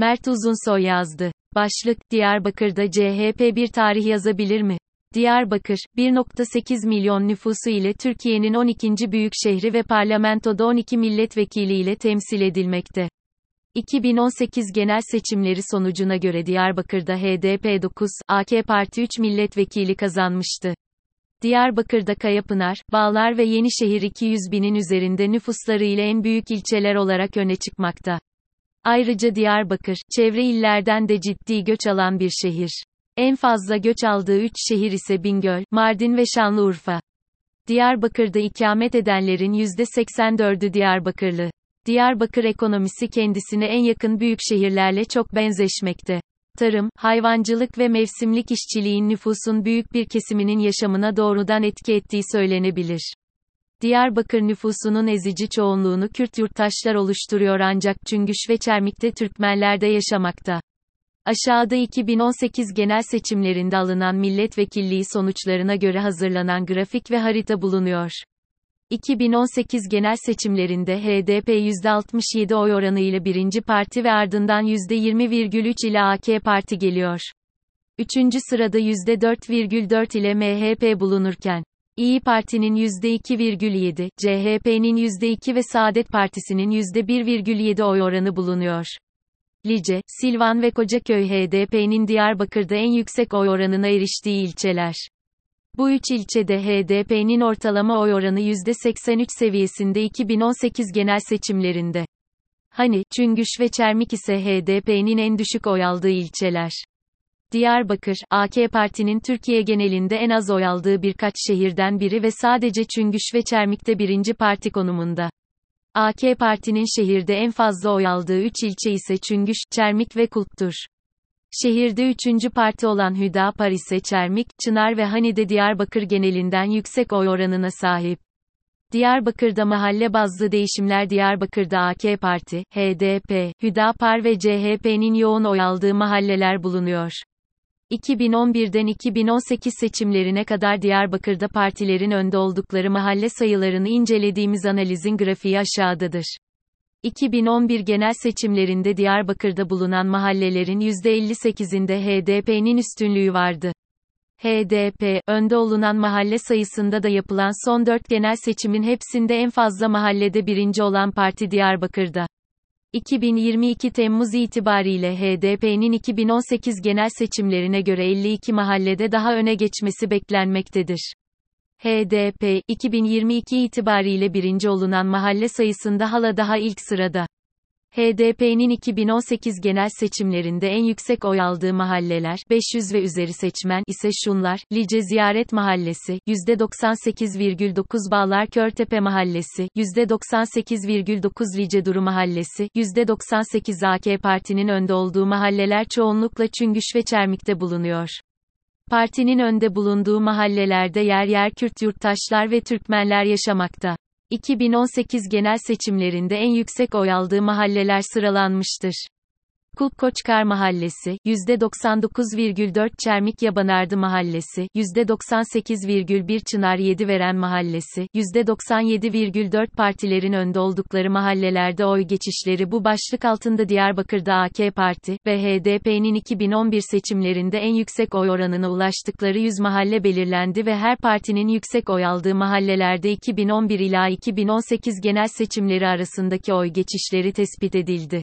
Mert Uzunsoy yazdı. Başlık, Diyarbakır'da CHP bir tarih yazabilir mi? Diyarbakır, 1.8 milyon nüfusu ile Türkiye'nin 12. büyük şehri ve parlamentoda 12 milletvekili ile temsil edilmekte. 2018 genel seçimleri sonucuna göre Diyarbakır'da HDP 9, AK Parti 3 milletvekili kazanmıştı. Diyarbakır'da Kayapınar, Bağlar ve Yenişehir 200 binin üzerinde nüfusları ile en büyük ilçeler olarak öne çıkmakta. Ayrıca Diyarbakır, çevre illerden de ciddi göç alan bir şehir. En fazla göç aldığı 3 şehir ise Bingöl, Mardin ve Şanlıurfa. Diyarbakır'da ikamet edenlerin %84'ü Diyarbakırlı. Diyarbakır ekonomisi kendisine en yakın büyük şehirlerle çok benzeşmekte. Tarım, hayvancılık ve mevsimlik işçiliğin nüfusun büyük bir kesiminin yaşamına doğrudan etki ettiği söylenebilir. Diyarbakır nüfusunun ezici çoğunluğunu Kürt yurttaşlar oluşturuyor ancak Çüngüş ve Çermik'te Türkmenler de yaşamakta. Aşağıda 2018 genel seçimlerinde alınan milletvekilliği sonuçlarına göre hazırlanan grafik ve harita bulunuyor. 2018 genel seçimlerinde HDP %67 oy oranı ile birinci parti ve ardından %20,3 ile AK Parti geliyor. Üçüncü sırada %4,4 ile MHP bulunurken, İyi Parti'nin %2,7, CHP'nin %2 ve Saadet Partisi'nin %1,7 oy oranı bulunuyor. Lice, Silvan ve Kocaköy HDP'nin Diyarbakır'da en yüksek oy oranına eriştiği ilçeler. Bu üç ilçede HDP'nin ortalama oy oranı %83 seviyesinde 2018 genel seçimlerinde. Hani, Çüngüş ve Çermik ise HDP'nin en düşük oy aldığı ilçeler. Diyarbakır, AK Parti'nin Türkiye genelinde en az oy aldığı birkaç şehirden biri ve sadece Çüngüş ve Çermik'te birinci parti konumunda. AK Parti'nin şehirde en fazla oy aldığı 3 ilçe ise Çüngüş, Çermik ve Kulp'tur. Şehirde üçüncü parti olan Hüdapar ise Çermik, Çınar ve Hani'de Diyarbakır genelinden yüksek oy oranına sahip. Diyarbakır'da mahalle bazlı değişimler Diyarbakır'da AK Parti, HDP, Hüdapar ve CHP'nin yoğun oy aldığı mahalleler bulunuyor. 2011'den 2018 seçimlerine kadar Diyarbakır'da partilerin önde oldukları mahalle sayılarını incelediğimiz analizin grafiği aşağıdadır. 2011 genel seçimlerinde Diyarbakır'da bulunan mahallelerin %58'inde HDP'nin üstünlüğü vardı. HDP, önde olunan mahalle sayısında da yapılan son 4 genel seçimin hepsinde en fazla mahallede birinci olan parti Diyarbakır'da. 2022 Temmuz itibariyle HDP'nin 2018 genel seçimlerine göre 52 mahallede daha öne geçmesi beklenmektedir. HDP, 2022 itibariyle birinci olunan mahalle sayısında hala daha ilk sırada. HDP'nin 2018 genel seçimlerinde en yüksek oy aldığı mahalleler, 500 ve üzeri seçmen ise şunlar, Lice Ziyaret Mahallesi, %98,9 Bağlar Körtepe Mahallesi, %98,9 Lice Duru Mahallesi, %98 AK Parti'nin önde olduğu mahalleler çoğunlukla Çüngüş ve Çermik'te bulunuyor. Partinin önde bulunduğu mahallelerde yer yer Kürt yurttaşlar ve Türkmenler yaşamakta. 2018 genel seçimlerinde en yüksek oy aldığı mahalleler sıralanmıştır. Kulp Koçkar Mahallesi, %99,4 Çermik Yabanardı Mahallesi, %98,1 Çınar Yediveren Mahallesi, %97,4 partilerin önde oldukları mahallelerde oy geçişleri bu başlık altında Diyarbakır'da AK Parti ve HDP'nin 2011 seçimlerinde en yüksek oy oranına ulaştıkları 100 mahalle belirlendi ve her partinin yüksek oy aldığı mahallelerde 2011 ila 2018 genel seçimleri arasındaki oy geçişleri tespit edildi.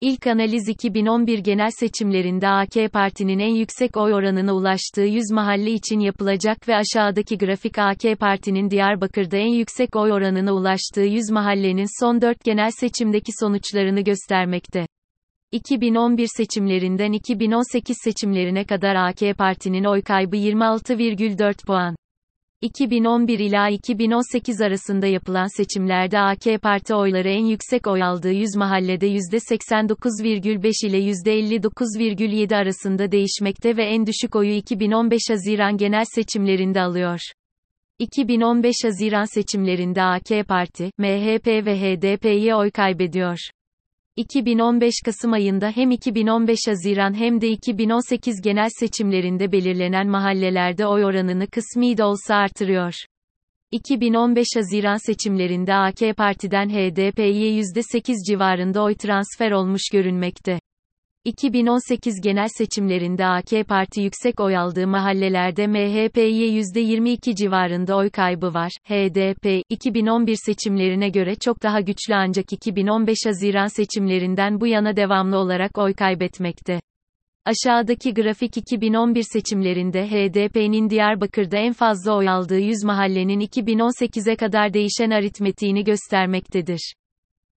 İlk analiz 2011 genel seçimlerinde AK Parti'nin en yüksek oy oranına ulaştığı 100 mahalle için yapılacak ve aşağıdaki grafik AK Parti'nin Diyarbakır'da en yüksek oy oranına ulaştığı 100 mahallenin son 4 genel seçimdeki sonuçlarını göstermekte. 2011 seçimlerinden 2018 seçimlerine kadar AK Parti'nin oy kaybı 26,4 puan. 2011 ila 2018 arasında yapılan seçimlerde AK Parti oyları en yüksek oy aldığı 100 mahallede %89,5 ile %59,7 arasında değişmekte ve en düşük oyu 2015 Haziran genel seçimlerinde alıyor. 2015 Haziran seçimlerinde AK Parti, MHP ve HDP'ye oy kaybediyor. 2015 Kasım ayında hem 2015 Haziran hem de 2018 genel seçimlerinde belirlenen mahallelerde oy oranını kısmi de olsa artırıyor. 2015 Haziran seçimlerinde AK Parti'den HDP'ye %8 civarında oy transfer olmuş görünmekte. 2018 genel seçimlerinde AK Parti yüksek oy aldığı mahallelerde MHP'ye %22 civarında oy kaybı var. HDP, 2011 seçimlerine göre çok daha güçlü ancak 2015 Haziran seçimlerinden bu yana devamlı olarak oy kaybetmekte. Aşağıdaki grafik 2011 seçimlerinde HDP'nin Diyarbakır'da en fazla oy aldığı 100 mahallenin 2018'e kadar değişen aritmetiğini göstermektedir.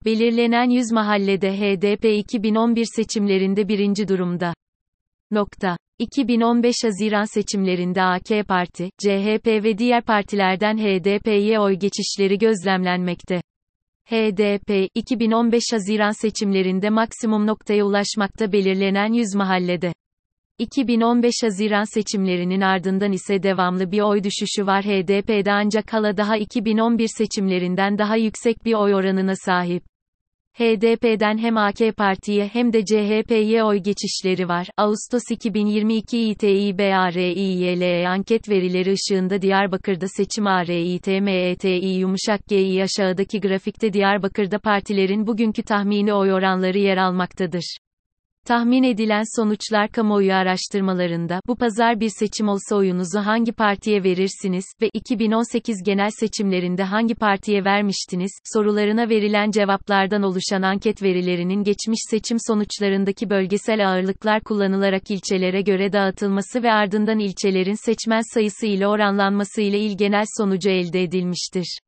Belirlenen 100 mahallede HDP 2011 seçimlerinde birinci durumda. Nokta. 2015 Haziran seçimlerinde AK Parti, CHP ve diğer partilerden HDP'ye oy geçişleri gözlemlenmekte. HDP, 2015 Haziran seçimlerinde maksimum noktaya ulaşmakta belirlenen 100 mahallede. 2015 Haziran seçimlerinin ardından ise devamlı bir oy düşüşü var HDP'de ancak hala daha 2011 seçimlerinden daha yüksek bir oy oranına sahip. HDP'den hem AK Parti'ye hem de CHP'ye oy geçişleri var. Ağustos 2022 İTİBARİYL anket verileri ışığında Diyarbakır'da seçim ARİTMETİ yumuşak Gİ aşağıdaki grafikte Diyarbakır'da partilerin bugünkü tahmini oy oranları yer almaktadır. Tahmin edilen sonuçlar kamuoyu araştırmalarında, bu pazar bir seçim olsa oyunuzu hangi partiye verirsiniz ve 2018 genel seçimlerinde hangi partiye vermiştiniz sorularına verilen cevaplardan oluşan anket verilerinin geçmiş seçim sonuçlarındaki bölgesel ağırlıklar kullanılarak ilçelere göre dağıtılması ve ardından ilçelerin seçmen sayısı ile oranlanması ile il genel sonucu elde edilmiştir.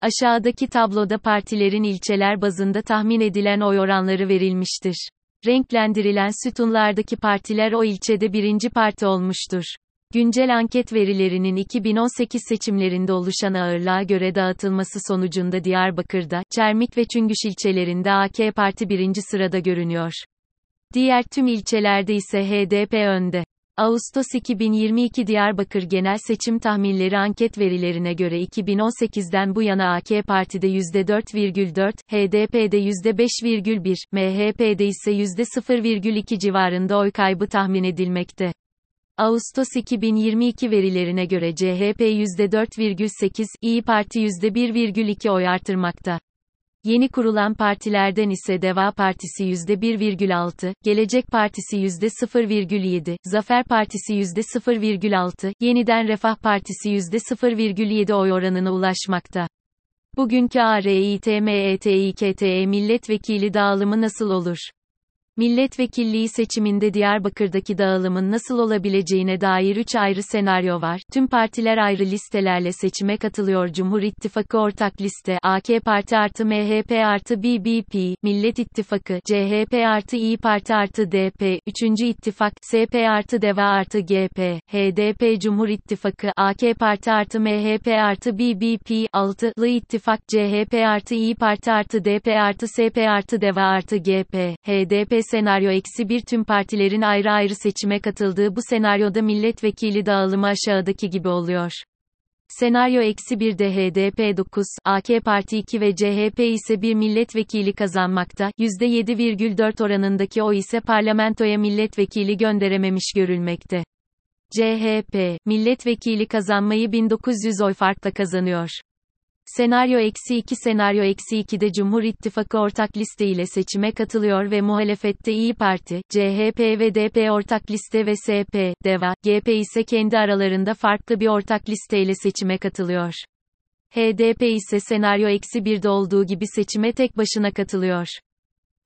Aşağıdaki tabloda partilerin ilçeler bazında tahmin edilen oy oranları verilmiştir renklendirilen sütunlardaki partiler o ilçede birinci parti olmuştur. Güncel anket verilerinin 2018 seçimlerinde oluşan ağırlığa göre dağıtılması sonucunda Diyarbakır'da, Çermik ve Çüngüş ilçelerinde AK Parti birinci sırada görünüyor. Diğer tüm ilçelerde ise HDP önde. Ağustos 2022 Diyarbakır Genel Seçim Tahminleri anket verilerine göre 2018'den bu yana AK Parti'de %4,4, HDP'de %5,1, MHP'de ise %0,2 civarında oy kaybı tahmin edilmekte. Ağustos 2022 verilerine göre CHP %4,8, İyi Parti %1,2 oy artırmakta. Yeni kurulan partilerden ise Deva Partisi %1,6, Gelecek Partisi %0,7, Zafer Partisi %0,6, Yeniden Refah Partisi %0,7 oy oranına ulaşmakta. Bugünkü ARİTMETİKTE milletvekili dağılımı nasıl olur? Milletvekilliği seçiminde Diyarbakır'daki dağılımın nasıl olabileceğine dair 3 ayrı senaryo var. Tüm partiler ayrı listelerle seçime katılıyor. Cumhur İttifakı ortak liste AK Parti artı MHP artı BBP, Millet İttifakı CHP artı İyi Parti artı DP, 3. İttifak SP artı DEVA artı GP, HDP Cumhur İttifakı AK Parti artı MHP artı BBP, 6. Lı İttifak CHP artı İyi Parti artı DP artı SP artı DEVA artı GP, HDP senaryo eksi bir tüm partilerin ayrı ayrı seçime katıldığı bu senaryoda milletvekili dağılımı aşağıdaki gibi oluyor. Senaryo eksi bir de HDP 9, AK Parti 2 ve CHP ise bir milletvekili kazanmakta, %7,4 oranındaki o ise parlamentoya milletvekili gönderememiş görülmekte. CHP, milletvekili kazanmayı 1900 oy farkla kazanıyor. Senaryo eksi 2 Senaryo eksi 2'de Cumhur İttifakı ortak liste ile seçime katılıyor ve muhalefette İyi Parti, CHP ve DP ortak liste ve SP, DEVA, GP ise kendi aralarında farklı bir ortak liste ile seçime katılıyor. HDP ise senaryo eksi 1'de olduğu gibi seçime tek başına katılıyor.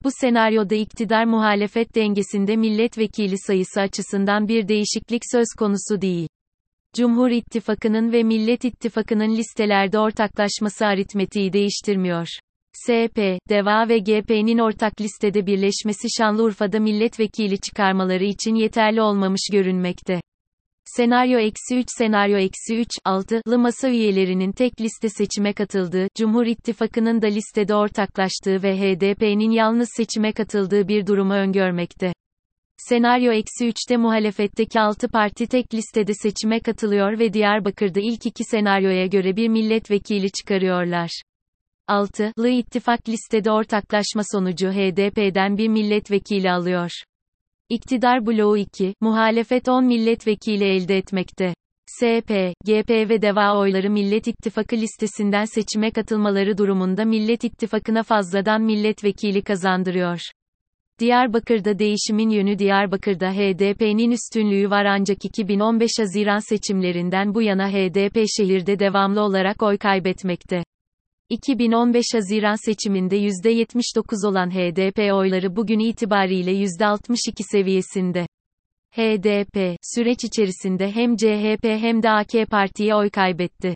Bu senaryoda iktidar muhalefet dengesinde milletvekili sayısı açısından bir değişiklik söz konusu değil. Cumhur İttifakı'nın ve Millet İttifakı'nın listelerde ortaklaşması aritmetiği değiştirmiyor. SP, DEVA ve GP'nin ortak listede birleşmesi Şanlıurfa'da milletvekili çıkarmaları için yeterli olmamış görünmekte. Senaryo eksi 3 Senaryo eksi 3, 6'lı masa üyelerinin tek liste seçime katıldığı, Cumhur İttifakı'nın da listede ortaklaştığı ve HDP'nin yalnız seçime katıldığı bir durumu öngörmekte. Senaryo eksi 3'te muhalefetteki 6 parti tek listede seçime katılıyor ve Diyarbakır'da ilk iki senaryoya göre bir milletvekili çıkarıyorlar. 6. Lı ittifak listede ortaklaşma sonucu HDP'den bir milletvekili alıyor. İktidar bloğu 2, muhalefet 10 milletvekili elde etmekte. SP, GP ve DEVA oyları Millet İttifakı listesinden seçime katılmaları durumunda Millet İttifakı'na fazladan milletvekili kazandırıyor. Diyarbakır'da değişimin yönü Diyarbakır'da HDP'nin üstünlüğü var ancak 2015 Haziran seçimlerinden bu yana HDP şehirde devamlı olarak oy kaybetmekte. 2015 Haziran seçiminde %79 olan HDP oyları bugün itibariyle %62 seviyesinde. HDP, süreç içerisinde hem CHP hem de AK Parti'ye oy kaybetti.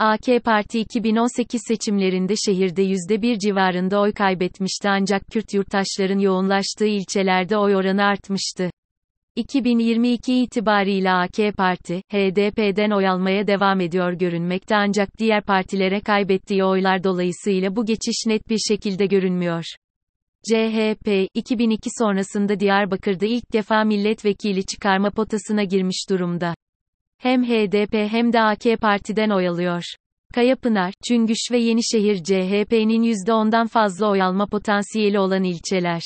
AK Parti 2018 seçimlerinde şehirde %1 civarında oy kaybetmişti ancak Kürt yurttaşların yoğunlaştığı ilçelerde oy oranı artmıştı. 2022 itibariyle AK Parti, HDP'den oy almaya devam ediyor görünmekte ancak diğer partilere kaybettiği oylar dolayısıyla bu geçiş net bir şekilde görünmüyor. CHP, 2002 sonrasında Diyarbakır'da ilk defa milletvekili çıkarma potasına girmiş durumda. Hem HDP hem de AK Parti'den oy alıyor. Kayapınar, Çüngüş ve Yenişehir CHP'nin %10'dan fazla oy alma potansiyeli olan ilçeler.